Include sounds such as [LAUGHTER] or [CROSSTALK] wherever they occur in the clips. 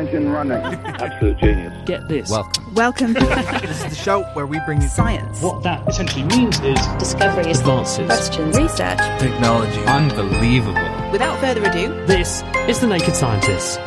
engine running. [LAUGHS] Absolute genius. Get this. Welcome. Welcome. [LAUGHS] this is the show where we bring you science. What that essentially means is discoveries, advances, questions, research, technology. Unbelievable. Without further ado, this is The Naked Scientists.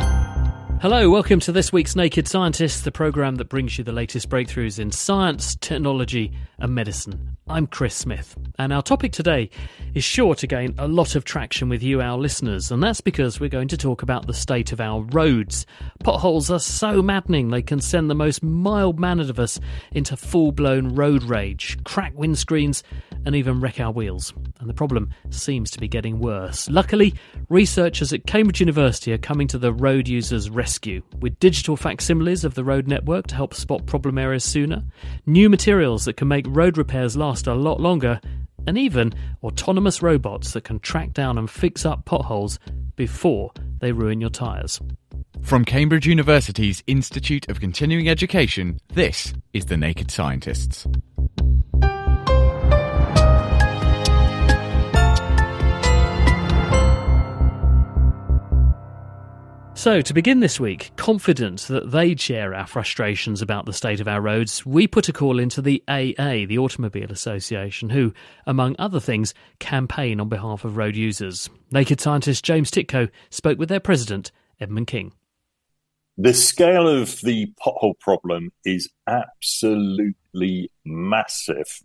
Hello, welcome to this week's Naked Scientists, the programme that brings you the latest breakthroughs in science, technology, and medicine. I'm Chris Smith, and our topic today is sure to gain a lot of traction with you, our listeners, and that's because we're going to talk about the state of our roads. Potholes are so maddening they can send the most mild mannered of us into full blown road rage, crack windscreens, and even wreck our wheels. And the problem seems to be getting worse. Luckily, researchers at Cambridge University are coming to the road users' rescue with digital facsimiles of the road network to help spot problem areas sooner, new materials that can make road repairs last a lot longer, and even autonomous robots that can track down and fix up potholes before they ruin your tyres. From Cambridge University's Institute of Continuing Education, this is The Naked Scientists. So, to begin this week, confident that they'd share our frustrations about the state of our roads, we put a call into the AA, the Automobile Association, who, among other things, campaign on behalf of road users. Naked scientist James Tytko spoke with their president, Edmund King. The scale of the pothole problem is absolutely massive.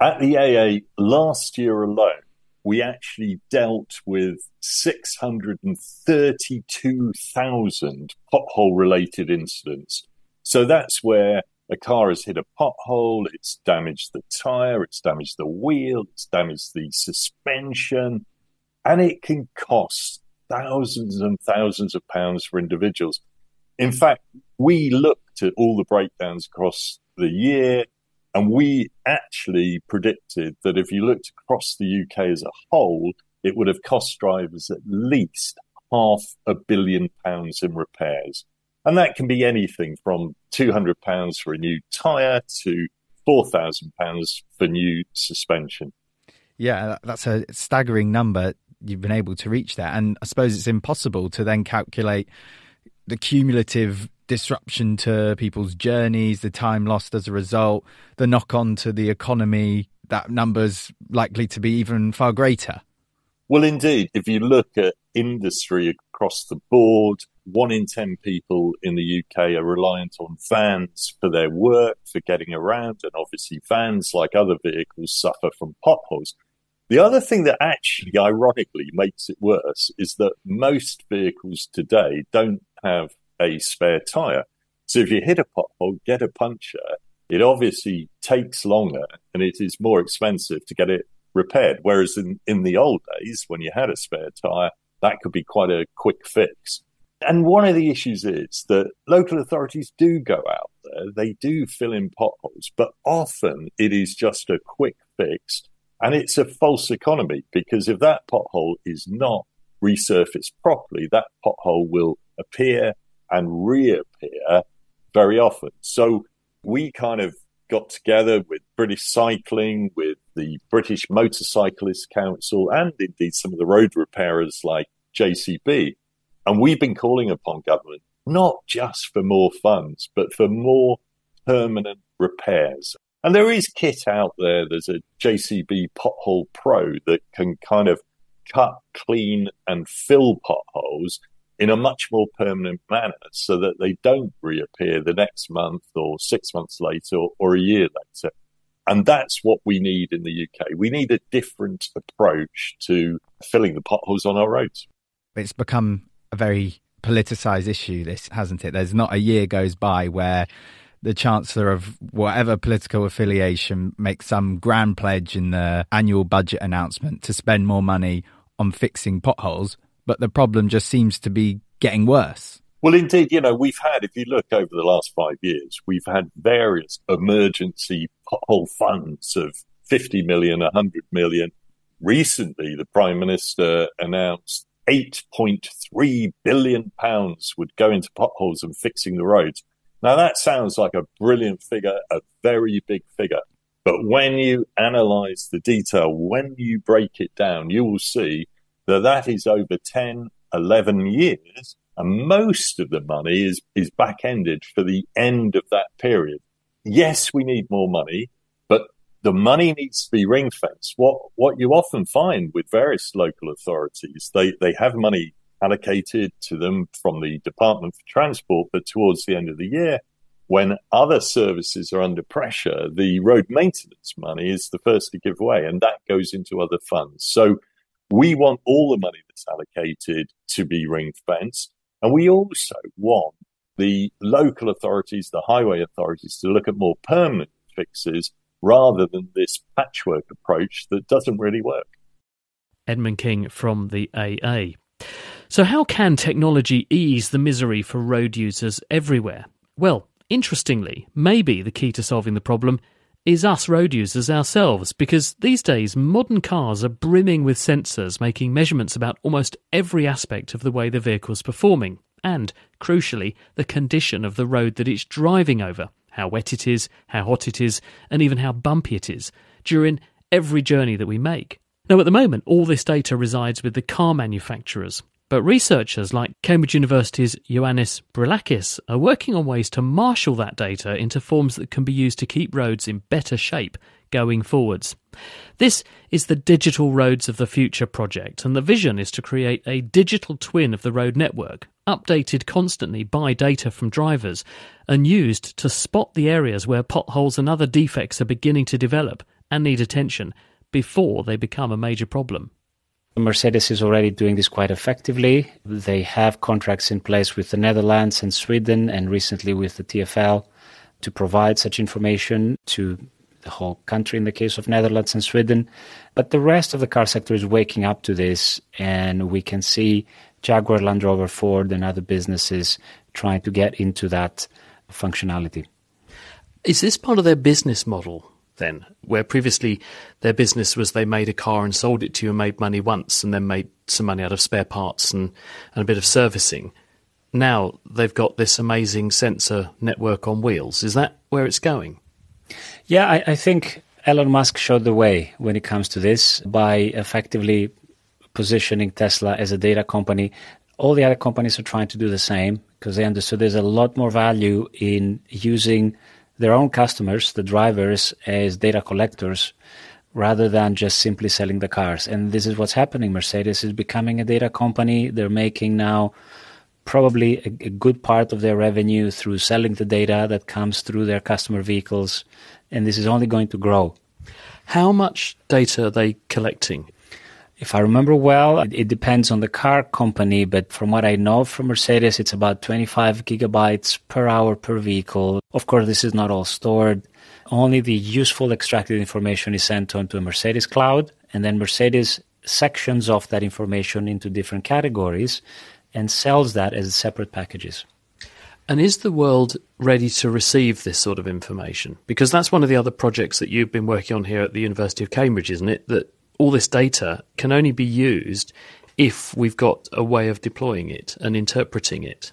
At the AA last year alone, we actually dealt with 632,000 pothole related incidents. So that's where a car has hit a pothole, it's damaged the tire, it's damaged the wheel, it's damaged the suspension, and it can cost thousands and thousands of pounds for individuals. In fact, we looked at all the breakdowns across the year and we actually predicted that if you looked across the UK as a whole, it would have cost drivers at least half a billion pounds in repairs. And that can be anything from £200 for a new tyre to £4,000 for new suspension. Yeah, that's a staggering number. You've been able to reach that. And I suppose it's impossible to then calculate the cumulative disruption to people's journeys, the time lost as a result, the knock on to the economy, that number's likely to be even far greater. Well, indeed, if you look at industry across the board, one in 10 people in the UK are reliant on vans for their work, for getting around, and obviously vans, like other vehicles, suffer from potholes. The other thing that actually, ironically, makes it worse is that most vehicles today don't have a spare tire. So if you hit a pothole, get a puncture, it obviously takes longer and it is more expensive to get it repaired. Whereas in, in the old days, when you had a spare tire, that could be quite a quick fix. And one of the issues is that local authorities do go out there, they do fill in potholes, but often it is just a quick fix and it's a false economy because if that pothole is not resurfaced properly, that pothole will appear and reappear very often. So we kind of got together with British Cycling, with the British Motorcyclist Council, and indeed some of the road repairers like JCB. And we've been calling upon government not just for more funds, but for more permanent repairs. And there is kit out there. There's a JCB Pothole Pro that can kind of cut, clean, and fill potholes in a much more permanent manner so that they don't reappear the next month or six months later or, or, a year later. And that's what we need in the UK. We need a different approach to filling the potholes on our roads. It's become a very politicised issue, this, hasn't it? There's not a year goes by where the chancellor of whatever political affiliation makes some grand pledge in the annual budget announcement to spend more money on fixing potholes but the problem just seems to be getting worse. Well, indeed, you know, we've had, if you look over the last five years, we've had various emergency pothole funds of 50 million, 100 million. Recently, the Prime Minister announced 8.3 billion pounds would go into potholes and fixing the roads. Now, that sounds like a brilliant figure, a very big figure. But when you analyze the detail, when you break it down, you will see that that is over 10, 11 years And most of the money is, is back ended for the end of that period. Yes, we need more money, but the money needs to be ring fenced. What, what you often find with various local authorities, they, they have money allocated to them from the Department for Transport, but towards the end of the year, when other services are under pressure, the road maintenance money is the first to give way, and that goes into other funds. So we want all the money that's allocated to be ring fenced. And we also want the local authorities, the highway authorities to look at more permanent fixes rather than this patchwork approach that doesn't really work. Edmund King from the AA. So, how can technology ease the misery for road users everywhere? Well, interestingly, maybe the key to solving the problem is us road users ourselves, because these days modern cars are brimming with sensors making measurements about almost every aspect of the way the vehicle's performing, and, crucially, the condition of the road that it's driving over, how wet it is, how hot it is, and even how bumpy it is, during every journey that we make. Now, at the moment, all this data resides with the car manufacturers, but researchers like Cambridge University's Ioannis Brilakis are working on ways to marshal that data into forms that can be used to keep roads in better shape going forwards. This is the Digital Roads of the Future project, and the vision is to create a digital twin of the road network, updated constantly by data from drivers, and used to spot the areas where potholes and other defects are beginning to develop and need attention before they become a major problem. Mercedes is already doing this quite effectively. They have contracts in place with the Netherlands and Sweden, and recently with the TFL to provide such information to the whole country in the case of Netherlands and Sweden. But the rest of the car sector is waking up to this, and we can see Jaguar, Land Rover, Ford, and other businesses trying to get into that functionality. Is this part of their business model? Then, where previously their business was they made a car and sold it to you and made money once and then made some money out of spare parts and, and a bit of servicing. Now they've got this amazing sensor network on wheels. Is that where it's going? Yeah, I, I think Elon Musk showed the way when it comes to this by effectively positioning Tesla as a data company. All the other companies are trying to do the same because they understood there's a lot more value in using their own customers, the drivers, as data collectors rather than just simply selling the cars. And this is what's happening. Mercedes is becoming a data company. They're making now probably a, a, good part of their revenue through selling the data that comes through their customer vehicles. And this is only going to grow. How much data are they collecting? If I remember well, it, depends on the car company, but from what I know from Mercedes, it's about 25 gigabytes per hour per vehicle. Of course, this is not all stored. Only the useful extracted information is sent onto a Mercedes cloud, and then Mercedes sections off that information into different categories and sells that as separate packages. And is the world ready to receive this sort of information? Because that's one of the other projects that you've been working on here at the University of Cambridge, isn't it? That all this data can only be used if we've got a way of deploying it and interpreting it.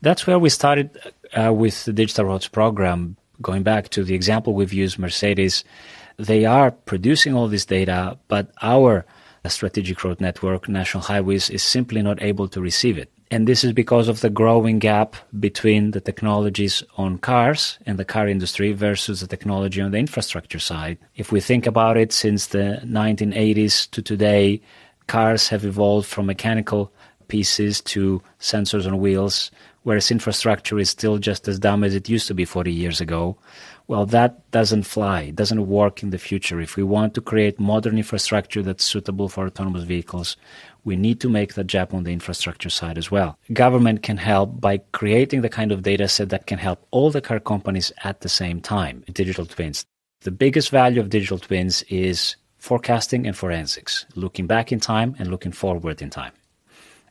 That's where we started uh, with the Digital Roads program. Going back to the example we've used, Mercedes, they are producing all this data, but our strategic road network, National Highways, is simply not able to receive it. And this is because of the growing gap between the technologies on cars and the car industry versus the technology on the infrastructure side. If we think about it, since the 1980s to today, cars have evolved from mechanical pieces to sensors on wheels, whereas infrastructure is still just as dumb as it used to be 40 years ago. Well, that doesn't fly, it doesn't work in the future. If we want to create modern infrastructure that's suitable for autonomous vehicles, we need to make the jump on the infrastructure side as well. Government can help by creating the kind of data set that can help all the car companies at the same time, digital twins. The biggest value of digital twins is forecasting and forensics, looking back in time and looking forward in time.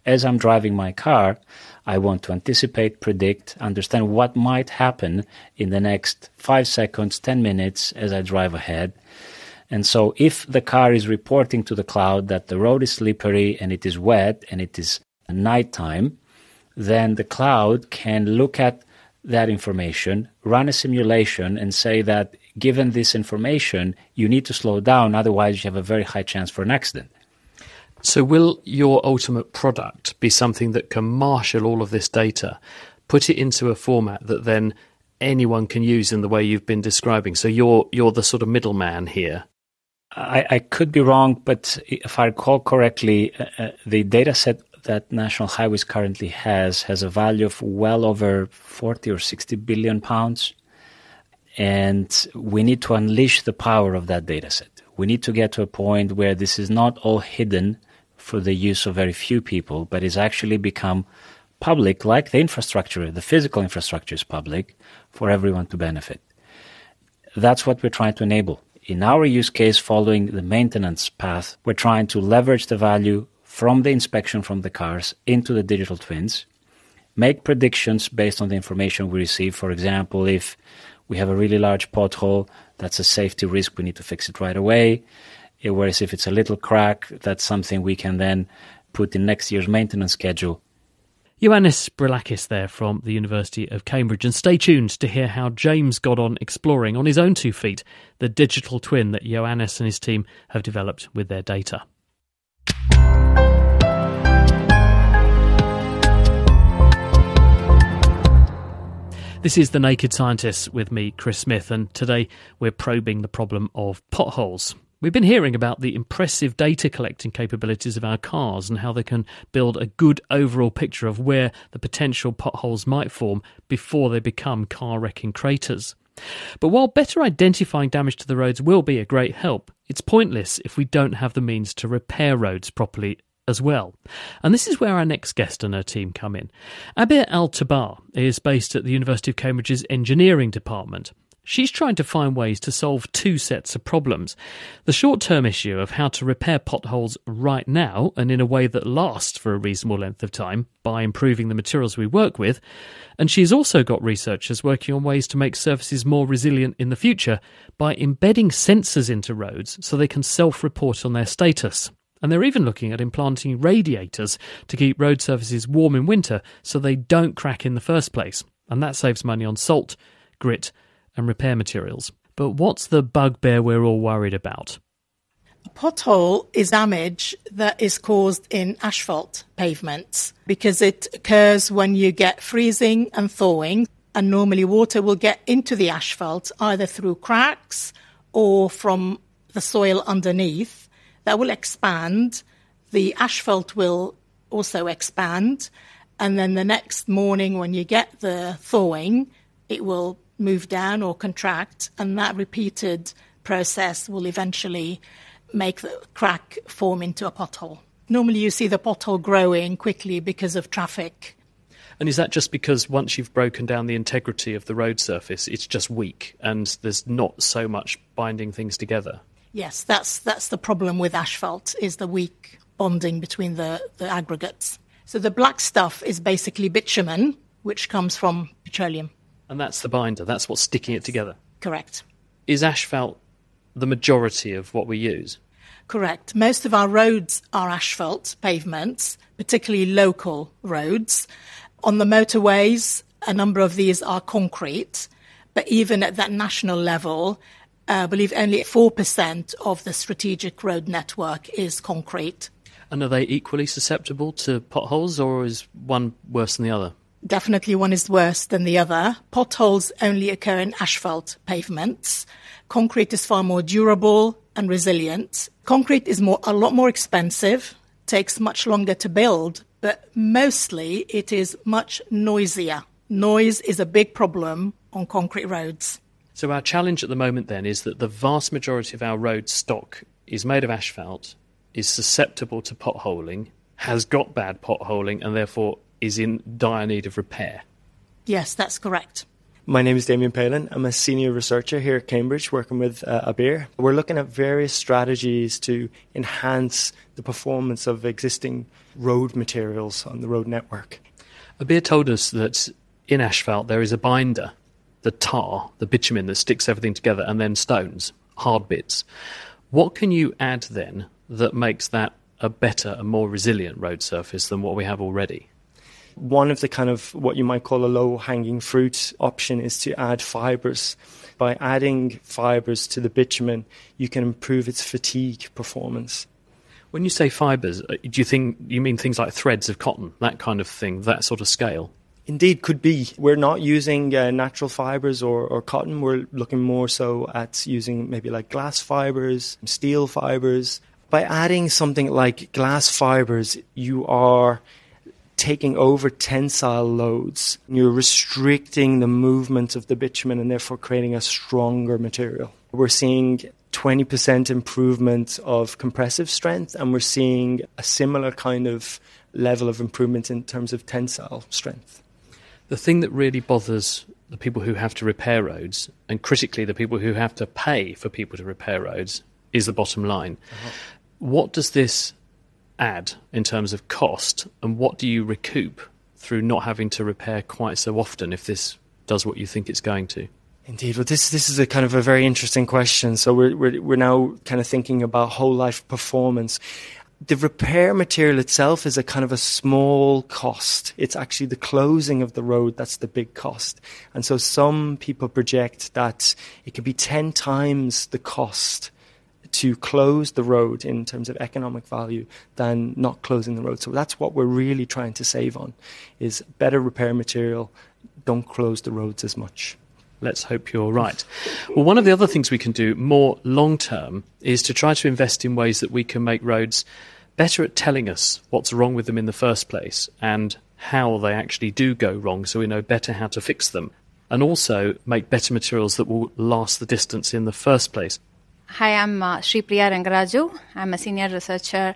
As I'm driving my car, I want to anticipate, predict, understand what might happen in the next five seconds, 10 minutes as I drive ahead and so if the car is reporting to the cloud that the road is slippery and it is wet and it is nighttime, then the cloud can look at that information, run a simulation, and say that given this information, you need to slow down, otherwise, you have a very high chance for an accident. So, will your ultimate product be something that can marshal all of this data, put it into a format that then anyone can use in the way you've been describing? So, you're you're the sort of middleman here. I, I could be wrong, but if I recall correctly, uh, uh the data set that National Highways currently has has a value of well over 40 or 60 billion pounds. And we need to unleash the power of that data set. We need to get to a point where this is not all hidden for the use of very few people, but is actually become public, like the infrastructure, the physical infrastructure is public for everyone to benefit. That's what we're trying to enable. In our use case, following the maintenance path, we're trying to leverage the value from the inspection from the cars into the digital twins, make predictions based on the information we receive. For example, if we have a really large pothole, that's a safety risk, we need to fix it right away. Whereas if it's a little crack, that's something we can then put in next year's maintenance schedule. Ioannis Brilakis there from the University of Cambridge. And stay tuned to hear how James got on exploring on his own two feet the digital twin that Ioannis and his team have developed with their data. This is The Naked Scientists with me, Chris Smith, and today we're probing the problem of potholes. We've been hearing about the impressive data collecting capabilities of our cars and how they can build a good overall picture of where the potential potholes might form before they become car wrecking craters. But while better identifying damage to the roads will be a great help, it's pointless if we don't have the means to repair roads properly as well. And this is where our next guest and her team come in. Abir Al Tabbaa is based at the University of Cambridge's Engineering Department. She's trying to find ways to solve two sets of problems. The short term issue of how to repair potholes right now and in a way that lasts for a reasonable length of time by improving the materials we work with. And she's also got researchers working on ways to make surfaces more resilient in the future by embedding sensors into roads so they can self report on their status. And they're even looking at implanting radiators to keep road surfaces warm in winter so they don't crack in the first place. And that saves money on salt, grit, and repair materials. But what's the bugbear we're all worried about? A pothole is damage that is caused in asphalt pavements because it occurs when you get freezing and thawing, and normally water will get into the asphalt either through cracks or from the soil underneath that will expand. The asphalt will also expand. And then the next morning, when you get the thawing, it will move down or contract. And that repeated process will eventually make the crack form into a pothole. Normally, you see the pothole growing quickly because of traffic. And is that just because once you've broken down the integrity of the road surface, it's just weak and there's not so much binding things together? Yes, that's that's the problem with asphalt is the weak bonding between the, the aggregates. So the black stuff is basically bitumen, which comes from petroleum. And that's the binder, that's what's sticking it together. Correct. Is asphalt the majority of what we use? Correct. Most of our roads are asphalt pavements, particularly local roads. On the motorways, a number of these are concrete, but even at that national level, uh, I believe only 4% of the strategic road network is concrete. And are they equally susceptible to potholes, or is one worse than the other? Definitely one is worse than the other. Potholes only occur in asphalt pavements. Concrete is far more durable and resilient. Concrete is more, a lot more expensive, takes much longer to build, but mostly it is much noisier. Noise is a big problem on concrete roads. So our challenge at the moment then is that the vast majority of our road stock is made of asphalt, is susceptible to potholing, has got bad potholing, and therefore is in dire need of repair. Yes, that's correct. My name is Damien Palin. I'm a senior researcher here at Cambridge working with uh, Abir. We're looking at various strategies to enhance the performance of existing road materials on the road network. Abir told us that in asphalt there is a binder the tar, the bitumen that sticks everything together, and then stones, hard bits. What can you add then that makes that a better and more resilient road surface than what we have already? One of the kind of what you might call a low hanging fruit option is to add fibres. By adding fibres to the bitumen, you can improve its fatigue performance. When you say fibres, uh, do you think you mean things like threads of cotton, that kind of thing, that sort of scale? Indeed, could be. We're not using uh, natural fibres or, or cotton. We're looking more so at using maybe like glass fibres, steel fibres. By adding something like glass fibres, you are taking over tensile loads. You're restricting the movement of the bitumen and therefore creating a stronger material. We're seeing 20% improvement of compressive strength, and we're seeing a similar kind of level of improvement in terms of tensile strength. The thing that really bothers the people who have to repair roads, and critically the people who have to pay for people to repair roads, is the bottom line. Uh-huh. What does this add in terms of cost, and what do you recoup through not having to repair quite so often if this does what you think it's going to? Indeed. Well, this this is a kind of a very interesting question. So we're we're we're now kind of thinking about whole life performance. The repair material itself is a kind of a small cost. It's actually the closing of the road that's the big cost. And so some people project that it could be 10 times the cost to close the road in terms of economic value than not closing the road. So that's what we're really trying to save on is better repair material. Don't close the roads as much. Let's hope you're right. Well, one of the other things we can do more long term is to try to invest in ways that we can make roads better at telling us what's wrong with them in the first place and how they actually do go wrong so we know better how to fix them. And also make better materials that will last the distance in the first place. Hi, I'm uh, Sri Priya Rangaraju. I'm a senior researcher.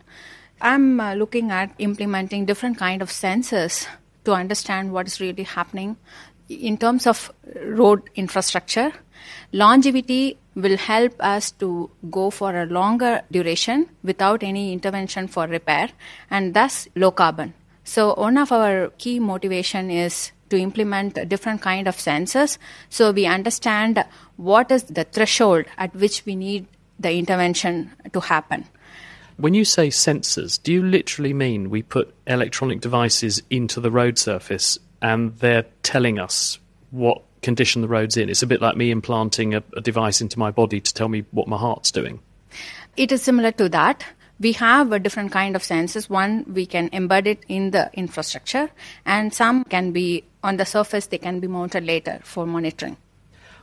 I'm uh, looking at implementing different kind of sensors to understand what is really happening in terms of road infrastructure, longevity will help us to go for a longer duration without any intervention for repair and thus low carbon. So one of our key motivation is to implement different kind of sensors so we understand what is the threshold at which we need the intervention to happen. When you say sensors, do you literally mean we put electronic devices into the road surface and they're telling us what condition the road's in. It's a bit like me implanting a, a device into my body to tell me what my heart's doing. It is similar to that we have a different kind of sensors. One, we can embed it in the infrastructure, and some can be on the surface, they can be mounted later for monitoring.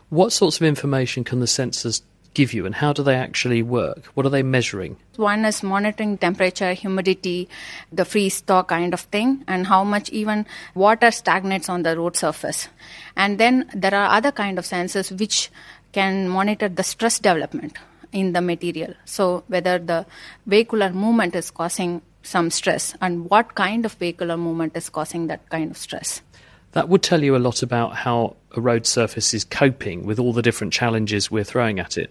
What sorts of information can the sensors give you and how do they actually work? What are they measuring? One is monitoring temperature, humidity, the freeze thaw kind of thing, and how much even water stagnates on the road surface. And then there are other kind of sensors which can monitor the stress development in the material. So whether the vehicular movement is causing some stress and what kind of vehicular movement is causing that kind of stress. That would tell you a lot about how a road surface is coping with all the different challenges we're throwing at it.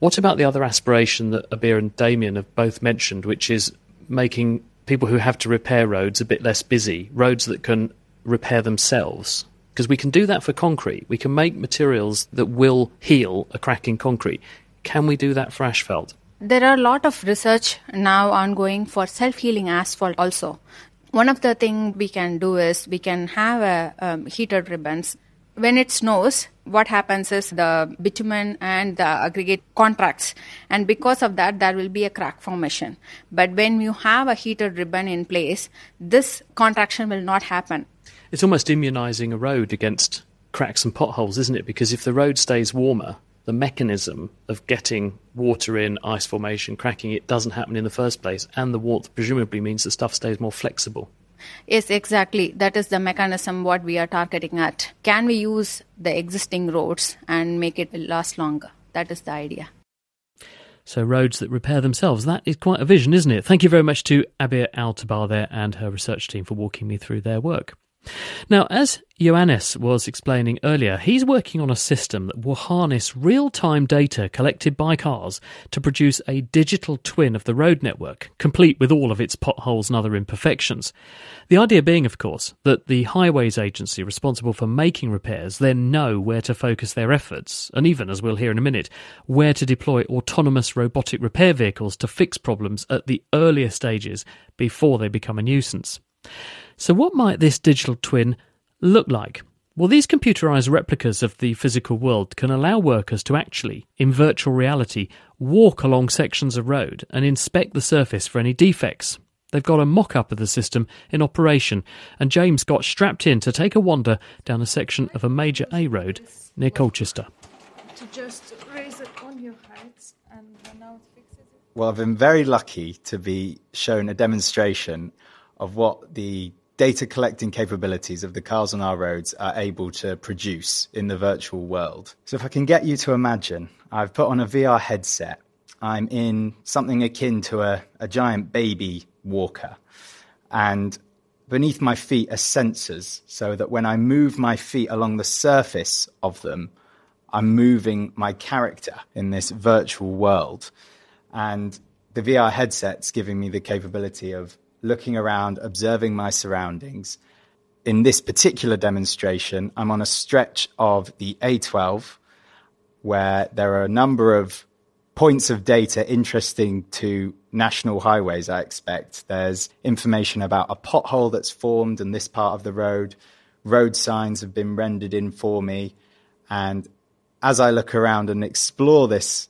What about the other aspiration that Abir and Damien have both mentioned, which is making people who have to repair roads a bit less busy, roads that can repair themselves? Because we can do that for concrete. We can make materials that will heal a crack in concrete. Can we do that for asphalt? There are a lot of research now ongoing for self-healing asphalt also one of the things we can do is we can have a um, heated ribbons. When it snows, what happens is the bitumen and the aggregate contracts, and because of that, there will be a crack formation. But when you have a heated ribbon in place, this contraction will not happen. It's almost immunizing a road against cracks and potholes, isn't it? Because if the road stays warmer, the mechanism of getting water in, ice formation, cracking, it doesn't happen in the first place. And the warmth presumably means the stuff stays more flexible. Yes, exactly. That is the mechanism what we are targeting at. Can we use the existing roads and make it last longer? That is the idea. So roads that repair themselves. That is quite a vision, isn't it? Thank you very much to Abir Al-Tabbaa there and her research team for walking me through their work. Now, as Ioannis was explaining earlier, he's working on a system that will harness real time data collected by cars to produce a digital twin of the road network, complete with all of its potholes and other imperfections. The idea being, of course, that the highways agency responsible for making repairs then know where to focus their efforts, and even, as we'll hear in a minute, where to deploy autonomous robotic repair vehicles to fix problems at the earlier stages before they become a nuisance. So, what might this digital twin look like? Well, these computerized replicas of the physical world can allow workers to actually, in virtual reality, walk along sections of road and inspect the surface for any defects. They've got a mock up of the system in operation, and James got strapped in to take a wander down a section of a major A road near Colchester. To just raise it on your heights and now it fixes it. Well, I've been very lucky to be shown a demonstration of what the data collecting capabilities of the cars on our roads are able to produce in the virtual world. So, if I can get you to imagine, I've put on a VR headset. I'm in something akin to a, a giant baby walker. And beneath my feet are sensors so that when I move my feet along the surface of them, I'm moving my character in this virtual world. And the VR headset's giving me the capability of looking around, observing my surroundings. In this particular demonstration, I'm on a stretch of the A12 where there are a number of points of data interesting to national highways, I expect. There's information about a pothole that's formed in this part of the road. Road signs have been rendered in for me. And as I look around and explore this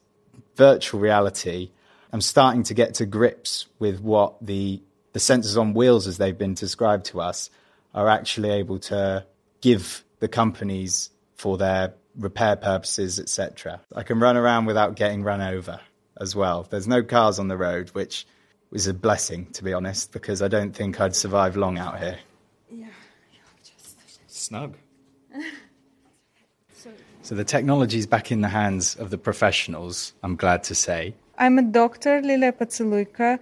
virtual reality, I'm starting to get to grips with what the the sensors on wheels, as they've been described to us, are actually able to give the companies for their repair purposes, etc. I can run around without getting run over as well. There's no cars on the road, which is a blessing, to be honest, because I don't think I'd survive long out here. Yeah, just snug. [LAUGHS] so, so the technology's back in the hands of the professionals. I'm glad to say. I'm a doctor, Lilia Potseluyko.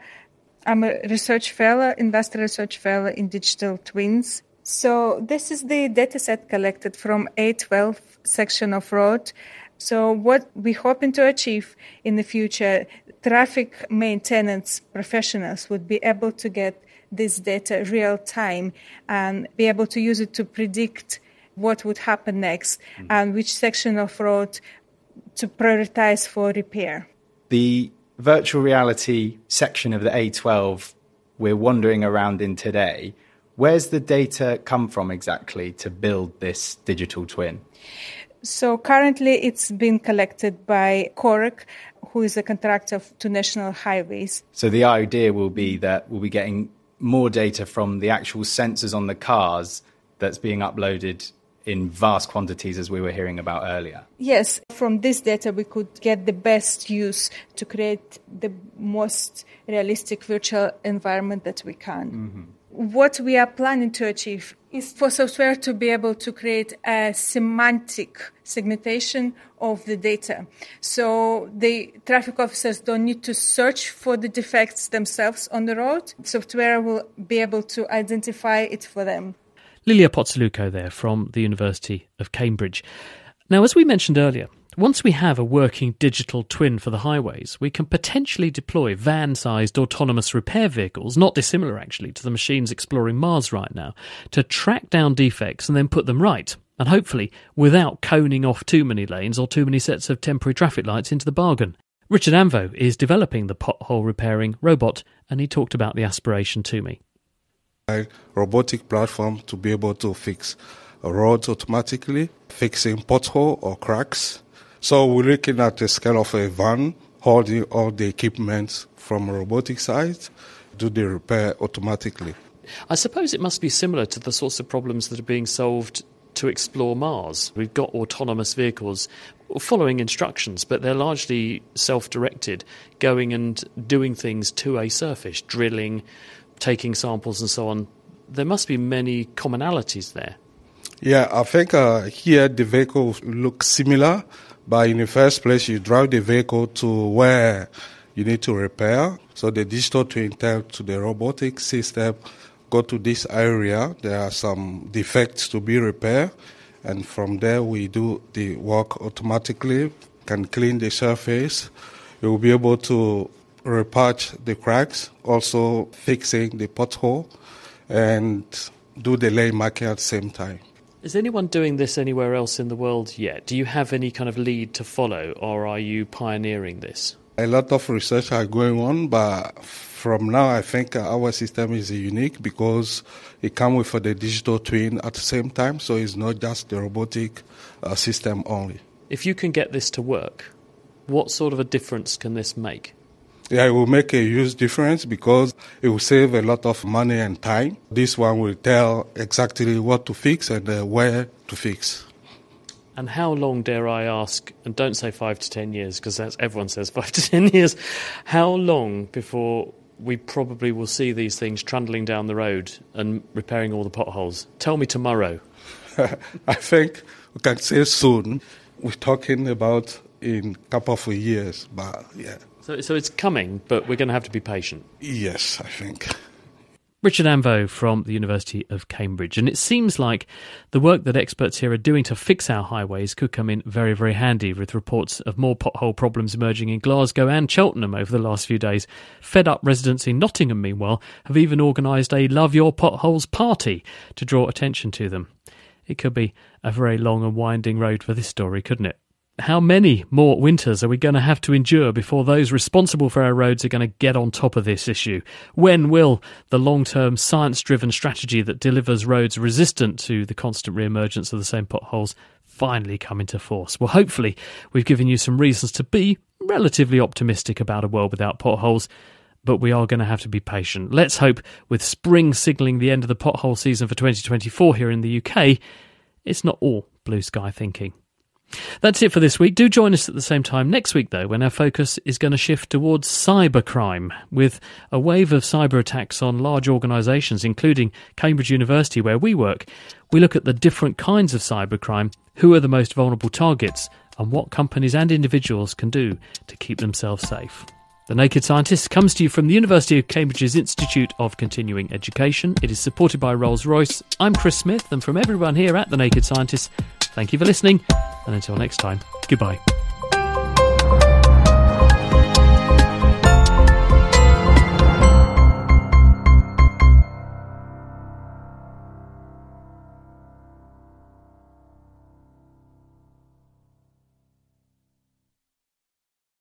I'm a research fellow, industrial research fellow in digital twins. So this is the dataset collected from A12 section of road. So what we're hoping to achieve in the future, traffic maintenance professionals would be able to get this data real time and be able to use it to predict what would happen next mm-hmm. and which section of road to prioritize for repair. The virtual reality section of the A12 we're wandering around in today, where's the data come from exactly to build this digital twin? So currently it's been collected by Korec, who is a contractor to national highways. So the idea will be that we'll be getting more data from the actual sensors on the cars that's being uploaded in vast quantities as we were hearing about earlier. Yes, from this data we could get the best use to create the most realistic virtual environment that we can. Mm-hmm. What we are planning to achieve is for software to be able to create a semantic segmentation of the data. So the traffic officers don't need to search for the defects themselves on the road. Software will be able to identify it for them. Lilia Potseluyko there from the University of Cambridge. Now, as we mentioned earlier, once we have a working digital twin for the highways, we can potentially deploy van sized autonomous repair vehicles, not dissimilar actually to the machines exploring Mars right now, to track down defects and then put them right. And hopefully without coning off too many lanes or too many sets of temporary traffic lights into the bargain. Richard Anvo is developing the pothole repairing robot, and he talked about the aspiration to me robotic platform to be able to fix roads automatically, fixing pothole or cracks. So we're looking at the scale of a van holding all the equipment from a robotic side, do the repair automatically. I suppose it must be similar to the sorts of problems that are being solved to explore Mars. We've got autonomous vehicles following instructions, but they're largely self directed, going and doing things to a surface, drilling, taking samples and so on, there must be many commonalities there. Yeah, I think uh, here the vehicle looks similar, but in the first place, you drive the vehicle to where you need to repair. So the digital twin tells to the robotic system, go to this area. There are some defects to be repaired, and from there we do the work automatically. Can clean the surface. You will be able to repatch the cracks, also fixing the pothole, and do the lane marking at the same time. Is anyone doing this anywhere else in the world yet? Do you have any kind of lead to follow, or are you pioneering this? A lot of research are going on, but from now, I think our system is unique because it comes with the digital twin at the same time, so it's not just the robotic uh, system only. If you can get this to work, what sort of a difference can this make? Yeah, it will make a huge difference because it will save a lot of money and time. This one will tell exactly what to fix and uh, where to fix. And how long, dare I ask, and don't say five to ten years because that's everyone says [LAUGHS] five to ten years. How long before we probably will see these things trundling down the road and repairing all the potholes? Tell me tomorrow. [LAUGHS] I think we can say soon. We're talking about in a couple of years, but yeah. So, so it's coming, but we're going to have to be patient. Yes, I think. Richard Anvo from the University of Cambridge. And it seems like the work that experts here are doing to fix our highways could come in very, very handy with reports of more pothole problems emerging in Glasgow and Cheltenham over the last few days. Fed up residents in Nottingham, meanwhile, have even organised a Love Your Potholes party to draw attention to them. It could be a very long and winding road for this story, couldn't it? How many more winters are we going to have to endure before those responsible for our roads are going to get on top of this issue? When will the long term science driven strategy that delivers roads resistant to the constant re emergence of the same potholes finally come into force? Well, hopefully, we've given you some reasons to be relatively optimistic about a world without potholes. But we are going to have to be patient. Let's hope, with spring signalling the end of the pothole season for 2024 here in the UK, it's not all blue sky thinking. That's it for this week. Do join us at the same time next week, though, when our focus is going to shift towards cybercrime, with a wave of cyber attacks on large organisations, including Cambridge University, where we work. We look at the different kinds of cybercrime, who are the most vulnerable targets, and what companies and individuals can do to keep themselves safe. The Naked Scientist comes to you from the University of Cambridge's Institute of Continuing Education. It is supported by Rolls Royce. I'm Chris Smith, and from everyone here at The Naked Scientist, thank you for listening, and until next time, goodbye.